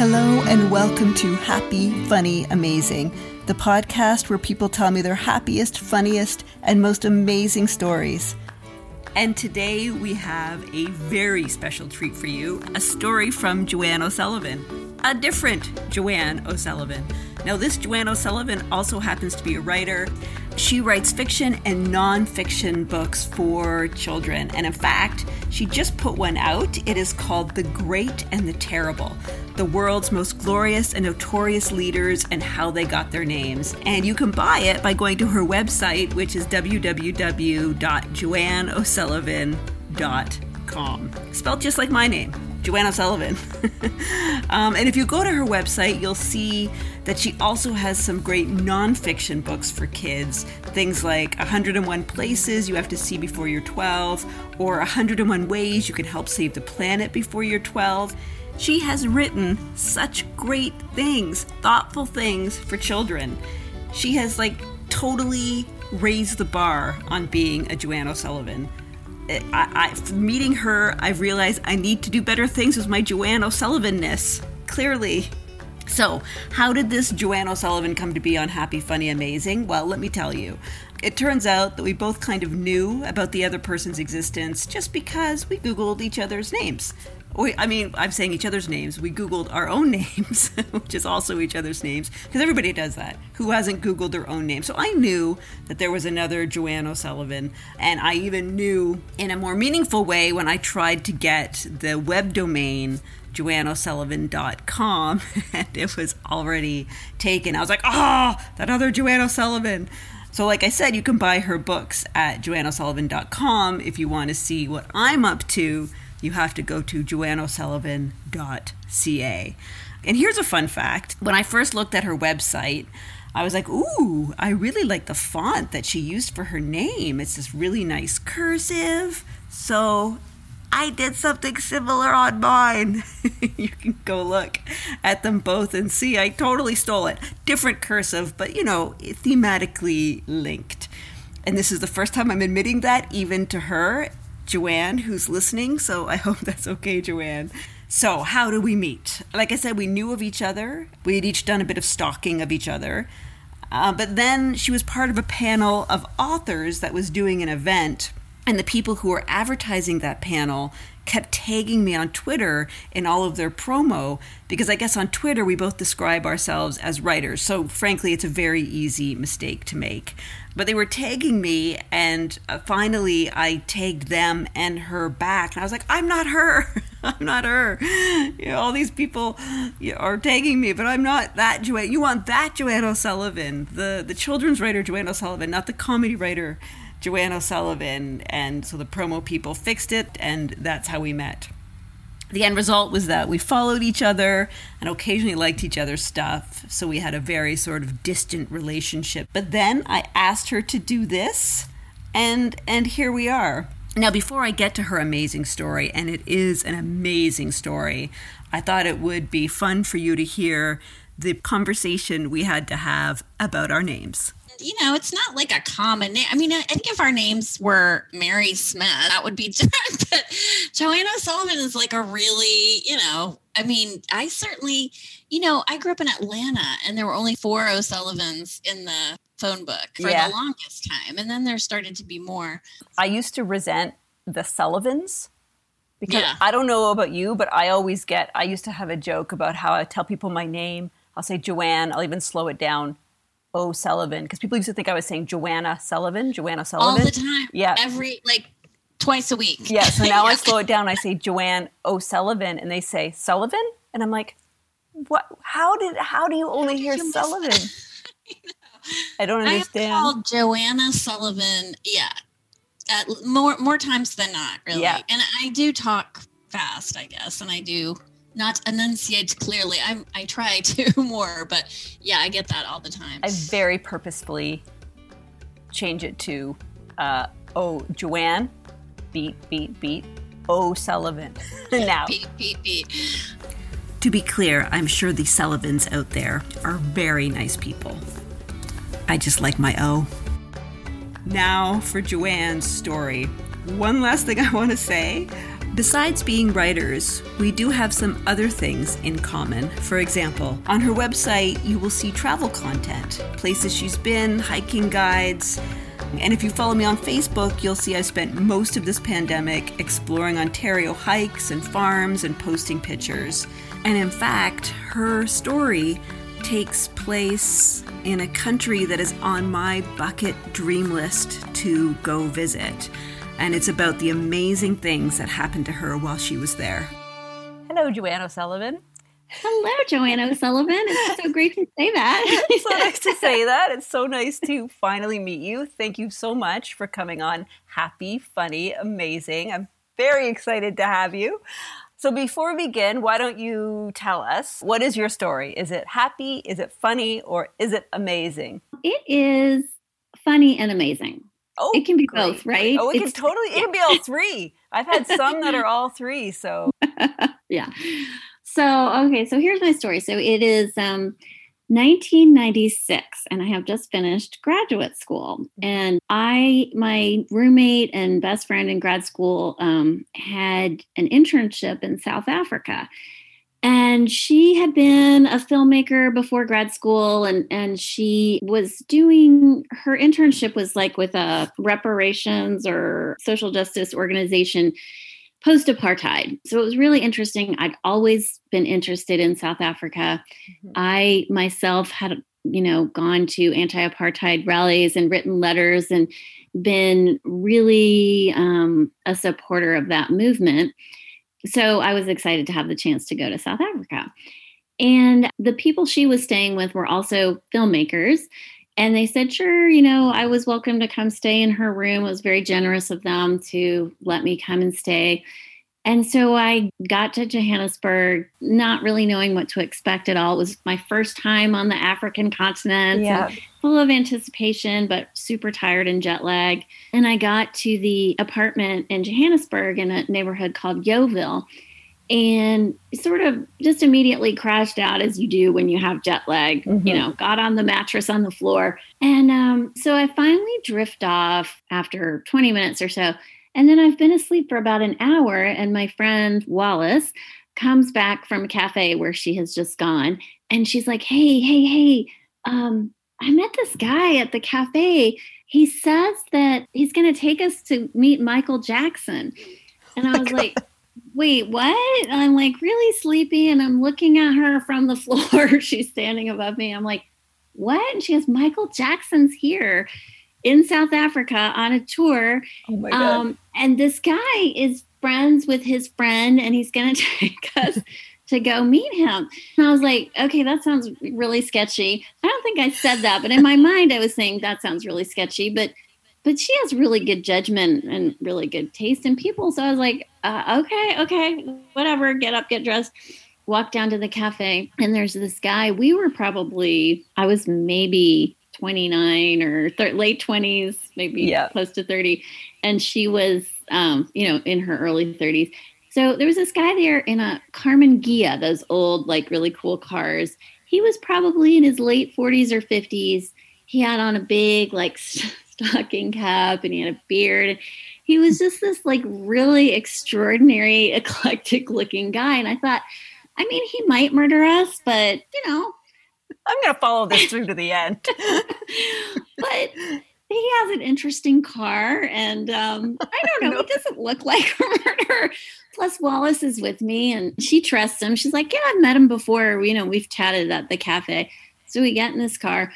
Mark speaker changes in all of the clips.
Speaker 1: Hello, and welcome to Happy, Funny, Amazing, the podcast where people tell me their happiest, funniest, and most amazing stories. And today we have a very special treat for you a story from Joanne O'Sullivan, a different Joanne O'Sullivan. Now, this Joanne O'Sullivan also happens to be a writer. She writes fiction and nonfiction books for children. And in fact, she just put one out. It is called The Great and the Terrible The World's Most Glorious and Notorious Leaders and How They Got Their Names. And you can buy it by going to her website, which is www.joanneosullivan.com. Spelled just like my name. Joanna Sullivan. um, and if you go to her website, you'll see that she also has some great nonfiction books for kids. Things like 101 Places You Have to See Before You're 12, or 101 Ways You Can Help Save the Planet Before You're 12. She has written such great things, thoughtful things for children. She has, like, totally raised the bar on being a Joanne O'Sullivan. I, I, meeting her, I've realized I need to do better things with my Joanne O'Sullivanness. Clearly. So, how did this Joanne O'Sullivan come to be on Happy, Funny, Amazing? Well, let me tell you. It turns out that we both kind of knew about the other person's existence just because we Googled each other's names. We, I mean, I'm saying each other's names. We Googled our own names, which is also each other's names, because everybody does that. Who hasn't Googled their own name? So I knew that there was another Joanne O'Sullivan, and I even knew in a more meaningful way when I tried to get the web domain joanneosullivan.com and it was already taken. I was like, oh, that other Joanne O'Sullivan. So, like I said, you can buy her books at joanneosullivan.com if you want to see what I'm up to you have to go to joanneosullivan.ca. And here's a fun fact when I first looked at her website, I was like, ooh, I really like the font that she used for her name. It's this really nice cursive. So I did something similar on mine. you can go look at them both and see I totally stole it. Different cursive, but you know, thematically linked. And this is the first time I'm admitting that even to her. Joanne, who's listening. So I hope that's okay, Joanne. So, how do we meet? Like I said, we knew of each other. We had each done a bit of stalking of each other. Uh, but then she was part of a panel of authors that was doing an event. And the people who were advertising that panel kept tagging me on Twitter in all of their promo because I guess on Twitter we both describe ourselves as writers. So, frankly, it's a very easy mistake to make. But they were tagging me, and uh, finally I tagged them and her back. And I was like, I'm not her. I'm not her. You know, all these people are tagging me, but I'm not that Joanne. You want that Joanne O'Sullivan, the, the children's writer Joanne O'Sullivan, not the comedy writer Joanne O'Sullivan. And so the promo people fixed it, and that's how we met. The end result was that we followed each other and occasionally liked each other's stuff, so we had a very sort of distant relationship. But then I asked her to do this, and and here we are. Now, before I get to her amazing story, and it is an amazing story, I thought it would be fun for you to hear the conversation we had to have about our names
Speaker 2: you know, it's not like a common name. I mean, I think if our names were Mary Smith, that would be different. But Joanna Sullivan is like a really, you know, I mean, I certainly, you know, I grew up in Atlanta and there were only four O'Sullivans in the phone book for yeah. the longest time. And then there started to be more.
Speaker 1: I used to resent the Sullivans because yeah. I don't know about you, but I always get, I used to have a joke about how I tell people my name. I'll say Joanne, I'll even slow it down O'Sullivan because people used to think I was saying Joanna Sullivan, Joanna Sullivan.
Speaker 2: All the time. Yeah. Every, like, twice a week.
Speaker 1: Yeah. So now yeah. I slow it down. I say Joanne O'Sullivan and they say Sullivan. And I'm like, what? How did, how do you only hear you Sullivan? I don't understand. I
Speaker 2: called Joanna Sullivan. Yeah. At more, more times than not, really. Yeah. And I do talk fast, I guess. And I do not enunciate clearly. I I try to more, but yeah, I get that all the time.
Speaker 1: I very purposefully change it to uh, oh Joanne, beat beat beat O'Sullivan. now
Speaker 2: beat beat beat.
Speaker 1: To be clear, I'm sure the Sullivans out there are very nice people. I just like my O. Now for Joanne's story. One last thing I want to say Besides being writers, we do have some other things in common. For example, on her website, you will see travel content, places she's been, hiking guides. And if you follow me on Facebook, you'll see I spent most of this pandemic exploring Ontario hikes and farms and posting pictures. And in fact, her story takes place in a country that is on my bucket dream list to go visit. And it's about the amazing things that happened to her while she was there.
Speaker 3: Hello, Joanne O'Sullivan.
Speaker 4: Hello, Joanne O'Sullivan. It's so great to say that.
Speaker 3: it's so nice to say that. It's so nice to finally meet you. Thank you so much for coming on. Happy, funny, amazing. I'm very excited to have you. So before we begin, why don't you tell us what is your story? Is it happy? Is it funny? Or is it amazing?
Speaker 4: It is funny and amazing. Oh, it can be great. both, right?
Speaker 3: Oh, it it's, can totally. It can be all three. I've had some that are all three. So
Speaker 4: yeah. So okay, so here's my story. So it is um 1996 and I have just finished graduate school. Mm-hmm. And I, my roommate and best friend in grad school, um, had an internship in South Africa. And she had been a filmmaker before grad school, and, and she was doing her internship was like with a reparations or social justice organization post apartheid. So it was really interesting. I'd always been interested in South Africa. Mm-hmm. I myself had, you know, gone to anti apartheid rallies and written letters and been really um, a supporter of that movement. So I was excited to have the chance to go to South Africa. And the people she was staying with were also filmmakers. And they said, sure, you know, I was welcome to come stay in her room. It was very generous of them to let me come and stay. And so I got to Johannesburg not really knowing what to expect at all. It was my first time on the African continent, yeah. full of anticipation, but super tired and jet lag. And I got to the apartment in Johannesburg in a neighborhood called Yeoville and sort of just immediately crashed out as you do when you have jet lag mm-hmm. you know got on the mattress on the floor and um, so i finally drift off after 20 minutes or so and then i've been asleep for about an hour and my friend wallace comes back from a cafe where she has just gone and she's like hey hey hey um, i met this guy at the cafe he says that he's going to take us to meet michael jackson and i was like wait, what? I'm like really sleepy and I'm looking at her from the floor. She's standing above me. I'm like, what? And she goes, Michael Jackson's here in South Africa on a tour. Oh my God. Um, and this guy is friends with his friend and he's going to take us to go meet him. And I was like, okay, that sounds really sketchy. I don't think I said that, but in my mind, I was saying that sounds really sketchy. But but she has really good judgment and really good taste in people. So I was like, uh, okay, okay, whatever, get up, get dressed, walk down to the cafe. And there's this guy. We were probably, I was maybe 29 or th- late 20s, maybe yeah. close to 30. And she was, um, you know, in her early 30s. So there was this guy there in a Karmann Ghia, those old, like really cool cars. He was probably in his late 40s or 50s. He had on a big, like, stocking cap and he had a beard. He was just this like really extraordinary, eclectic looking guy. And I thought, I mean, he might murder us, but you know.
Speaker 3: I'm going to follow this through to the end.
Speaker 4: but he has an interesting car and um, i don't know no. he doesn't look like a murderer. Plus wallace is with me and she trusts him. She's like yeah i've met him before. You know we've chatted at the cafe. So we get in this car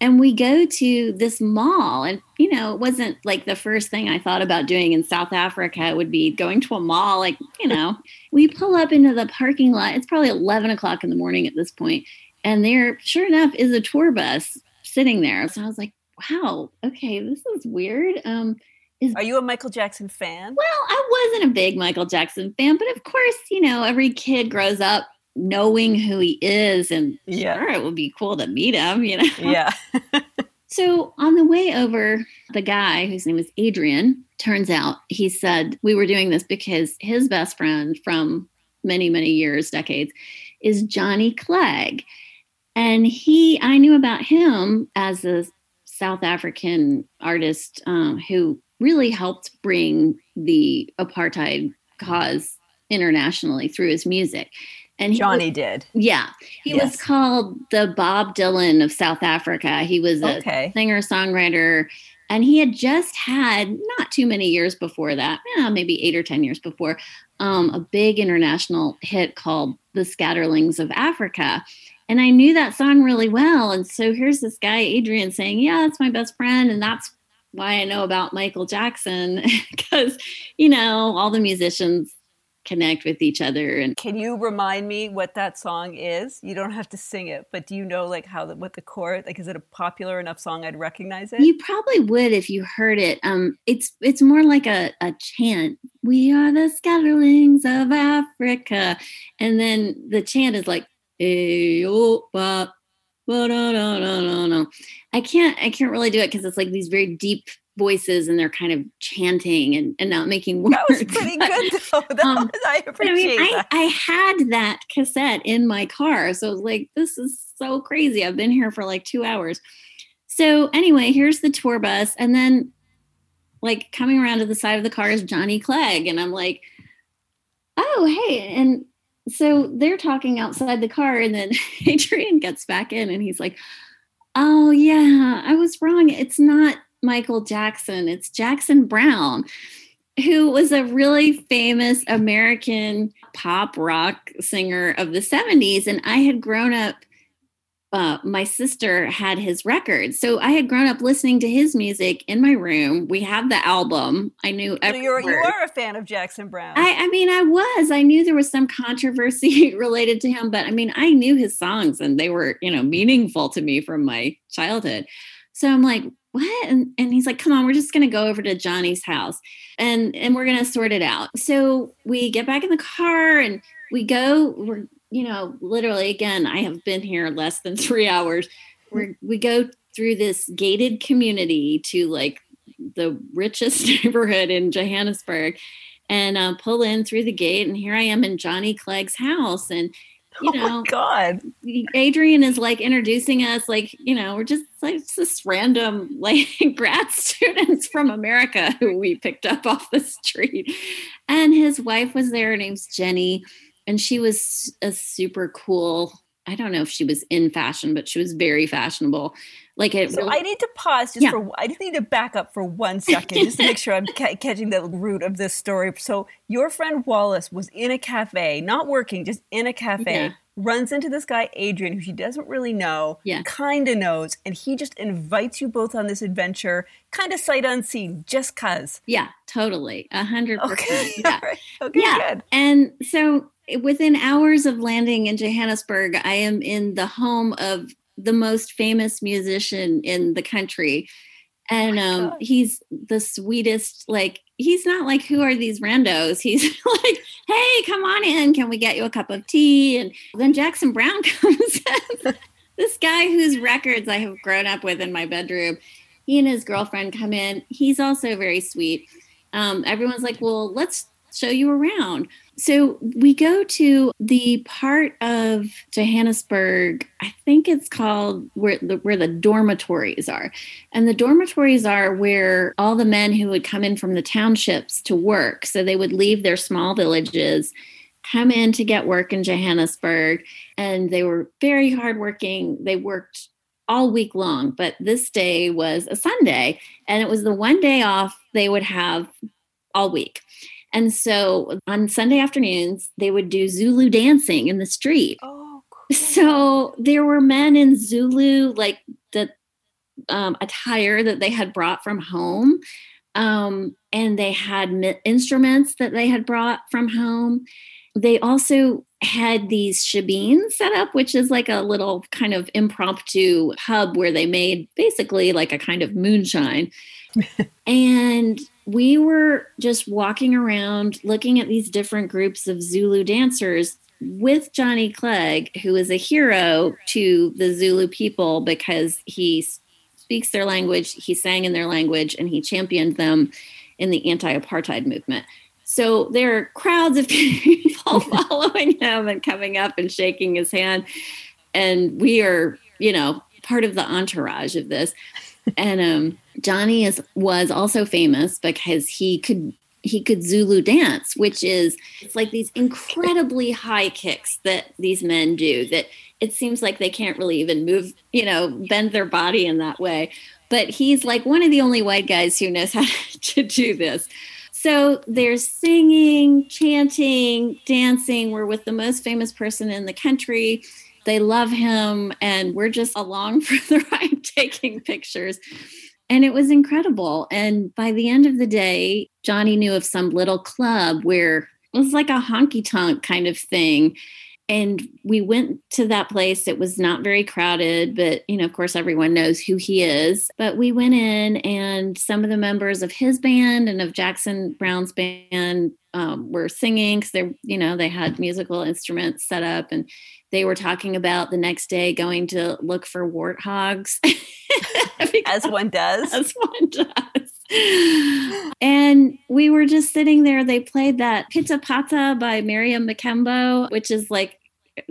Speaker 4: and we go to this mall and you know it wasn't like the first thing i thought about doing in south africa would be going to a mall like you know. We pull up into the parking lot. It's probably 11 o'clock in the morning at this point and there sure enough is a tour bus sitting there so i was like wow okay this is weird um
Speaker 3: is, Are you a Michael Jackson fan?
Speaker 4: Well, I wasn't a big Michael Jackson fan, but of course, you know, every kid grows up knowing who he is and yeah. sure it would be cool to meet him you know
Speaker 3: yeah
Speaker 4: so on the way over the guy whose name is adrian turns out he said we were doing this because his best friend from many many years decades is johnny clegg and he i knew about him as a south african artist um, who really helped bring the apartheid cause internationally through his music.
Speaker 3: And Johnny was, did.
Speaker 4: Yeah. He yes. was called the Bob Dylan of South Africa. He was a okay. singer songwriter. And he had just had, not too many years before that, yeah, maybe eight or 10 years before, um, a big international hit called The Scatterlings of Africa. And I knew that song really well. And so here's this guy, Adrian, saying, Yeah, that's my best friend. And that's why I know about Michael Jackson, because, you know, all the musicians connect with each other and
Speaker 3: can you remind me what that song is? You don't have to sing it but do you know like how the, what the chord like is it a popular enough song i'd recognize it?
Speaker 4: You probably would if you heard it. Um it's it's more like a, a chant. We are the scatterlings of africa. And then the chant is like hey, oh, ba, ba, da, da, da, da. i can't i can't really do it because it's like these very deep voices and they're kind of chanting and, and not making words.
Speaker 3: That was pretty good though. That um, was, I appreciate I, mean,
Speaker 4: I, I, had that cassette in my car. So I was like, this is so crazy. I've been here for like two hours. So anyway, here's the tour bus. And then like coming around to the side of the car is Johnny Clegg. And I'm like, oh, hey. And so they're talking outside the car. And then Adrian gets back in and he's like, oh, yeah, I was wrong. It's not Michael Jackson, it's Jackson Browne, who was a really famous American pop rock singer of the 70s. And I had grown up, uh, my sister had his records. So I had grown up listening to his music in my room. We have the album. I knew
Speaker 3: so you're, you are a fan of Jackson Browne.
Speaker 4: I, I mean, I was. I knew there was some controversy related to him, but I mean, I knew his songs and they were, you know, meaningful to me from my childhood. So I'm like, what? And, and he's like, come on, we're just going to go over to Johnny's house and, and we're going to sort it out. So we get back in the car and we go, we're, you know, literally again, I have been here less than three hours. we we go through this gated community to like the richest neighborhood in Johannesburg and uh, pull in through the gate. And here I am in Johnny Clegg's house. And you oh know,
Speaker 3: God,
Speaker 4: Adrian is like introducing us, like, you know, we're just like this random like grad students from America who we picked up off the street. And his wife was there, her name's Jenny, and she was a super cool. I don't know if she was in fashion, but she was very fashionable. Like it.
Speaker 3: So really, I need to pause just yeah. for. I just need to back up for one second just to make sure I'm ca- catching the root of this story. So your friend Wallace was in a cafe, not working, just in a cafe. Yeah. Runs into this guy Adrian, who she doesn't really know,
Speaker 4: yeah.
Speaker 3: kind of knows, and he just invites you both on this adventure, kind of sight unseen, just cause.
Speaker 4: Yeah, totally, a hundred
Speaker 3: percent.
Speaker 4: Yeah,
Speaker 3: okay,
Speaker 4: yeah.
Speaker 3: Good.
Speaker 4: And so within hours of landing in Johannesburg, I am in the home of the most famous musician in the country. And um, he's the sweetest like he's not like who are these randos? He's like hey come on in. Can we get you a cup of tea? And then jackson Browne comes in. This guy whose records i have grown up with in my bedroom he and his girlfriend come in. He's also very sweet. Um, everyone's like well let's show you around so we go to the part of Johannesburg, I think it's called where the, where the dormitories are. And the dormitories are where all the men who would come in from the townships to work. So they would leave their small villages, come in to get work in Johannesburg. And they were very hardworking. They worked all week long, but this day was a Sunday. And it was the one day off they would have all week. And so on Sunday afternoons, they would do Zulu dancing in the street.
Speaker 3: Oh, cool.
Speaker 4: So there were men in Zulu, like the um, attire that they had brought from home. Um, and they had mi- instruments that they had brought from home. They also had these shebeens set up, which is like a little kind of impromptu hub where they made basically like a kind of moonshine. And we were just walking around looking at these different groups of Zulu dancers with Johnny Clegg, who is a hero to the Zulu people because he speaks their language, he sang in their language, and he championed them in the anti apartheid movement. So there are crowds of people following him and coming up and shaking his hand. And we are, you know, part of the entourage of this. And um, Johnny is was also famous because he could he could Zulu dance, which is it's like these incredibly high kicks that these men do that it seems like they can't really even move, you know, bend their body in that way. But he's like one of the only white guys who knows how to do this. So there's singing, chanting, dancing. We're with the most famous person in the country. They love him, and we're just along for the ride taking pictures. And it was incredible. And by the end of the day, Johnny knew of some little club where it was like a honky tonk kind of thing and we went to that place. It was not very crowded but you know of course everyone knows who he is. But we went in and some of the members of his band and of jackson browne's band um, were singing because they're you know they had musical instruments set up and they were talking about the next day going to look for warthogs.
Speaker 3: As one does.
Speaker 4: As one does and we were just sitting there. They played that Pita Pata by Miriam Makeba, which is like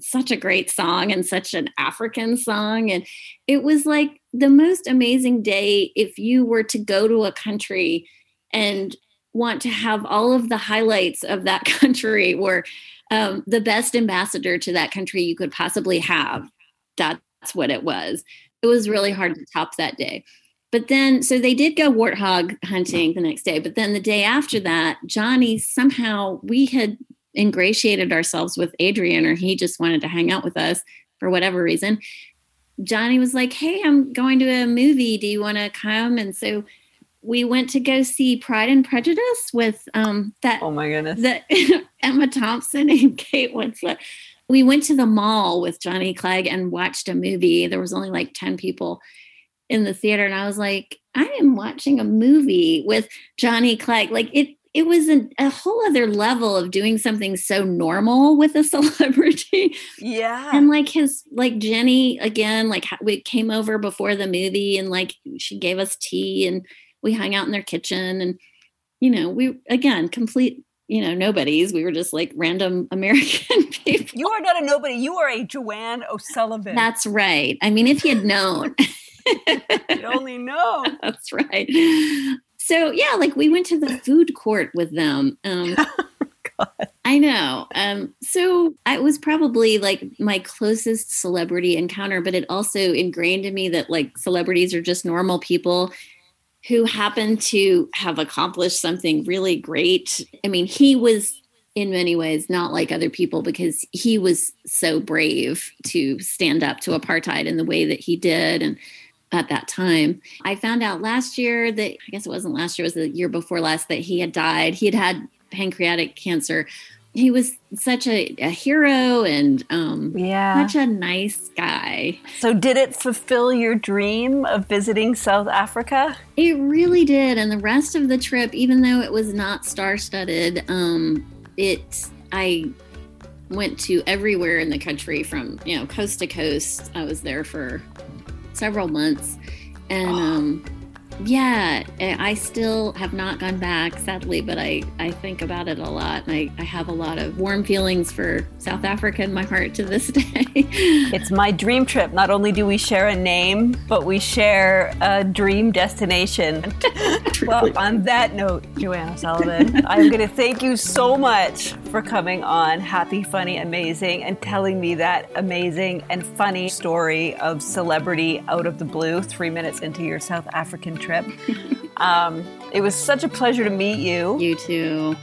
Speaker 4: such a great song and such an African song. And it was like the most amazing day if you were to go to a country and want to have all of the highlights of that country or um, the best ambassador to that country you could possibly have. That's what it was. It was really hard to top that day. But then, so they did go warthog hunting the next day. But then the day after that, Johnny somehow, we had ingratiated ourselves with Adrian, or he just wanted to hang out with us for whatever reason. Johnny was like, Hey, I'm going to a movie. Do you want to come? And so we went to go see Pride and Prejudice with um, that.
Speaker 3: Oh my goodness.
Speaker 4: That Emma Thompson and Kate Winslet. We went to the mall with Johnny Clegg and watched a movie. There was only like 10 people in the theater and I was like, I am watching a movie with Johnny Clegg. Like it it was a, a whole other level of doing something so normal with a celebrity.
Speaker 3: Yeah.
Speaker 4: And like his like Jenny again, like we came over before the movie and like she gave us tea and we hung out in their kitchen and you know, we again complete you know, nobodies. We were just like random American people.
Speaker 3: You are not a nobody. You are a Joanne O'Sullivan.
Speaker 4: That's right. I mean, if he had known.
Speaker 3: you only know.
Speaker 4: That's right. So yeah, like we went to the food court with them. Um, I know. Um, so I was probably like my closest celebrity encounter, but it also ingrained in me that like celebrities are just normal people who happen to have accomplished something really great. I mean, he was in many ways not like other people because he was so brave to stand up to apartheid in the way that he did and at that time. I found out last year that I guess it wasn't last year, it was the year before last that he had died. He had had pancreatic cancer. He was such a, a hero and um,
Speaker 3: yeah.
Speaker 4: such a nice guy.
Speaker 3: So, did it fulfill your dream of visiting South Africa?
Speaker 4: It really did. And the rest of the trip, even though it was not star studded, um, it, I went to everywhere in the country from, you know, coast to coast. I was there for several months. And um, yeah, I still have not gone back, sadly, but I, I think about it a lot. And I, I have a lot of warm feelings for South Africa in my heart to this day.
Speaker 3: it's my dream trip. Not only do we share a name, but we share a dream destination. well, on that note, Joanna O'Sullivan, I'm going to thank you so much for coming on Happy, Funny, Amazing and telling me that amazing and funny story of celebrity out of the blue three minutes into your South African trip. Um, it was such a pleasure to meet you.
Speaker 4: You too.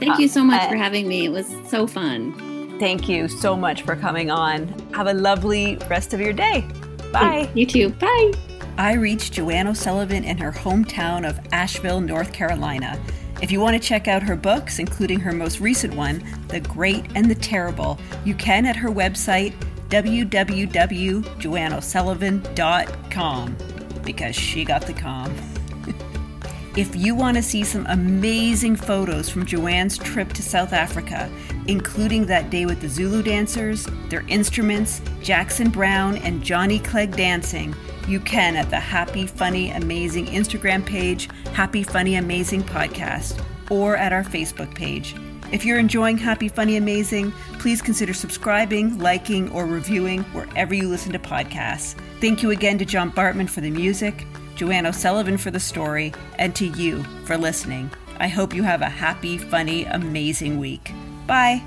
Speaker 4: Thank you so much uh, for having me. It was so fun.
Speaker 3: Thank you so much for coming on. Have a lovely rest of your day. Bye.
Speaker 4: You too. Bye.
Speaker 1: I reached Joanne O'Sullivan in her hometown of Asheville, North Carolina. If you want to check out her books, including her most recent one, The Great and the Terrible, you can at her website, www.joanneosullivan.com, because she got the calm. if you want to see some amazing photos from Joanne's trip to South Africa, including that day with the Zulu dancers, their instruments, Jackson Browne, and Johnny Clegg dancing, you can at the Happy Funny Amazing Instagram page, Happy Funny Amazing Podcast, or at our Facebook page. If you're enjoying Happy Funny Amazing, please consider subscribing, liking, or reviewing wherever you listen to podcasts. Thank you again to John Bartman for the music, Joanne O'Sullivan for the story, and to you for listening. I hope you have a happy, funny, amazing week. Bye.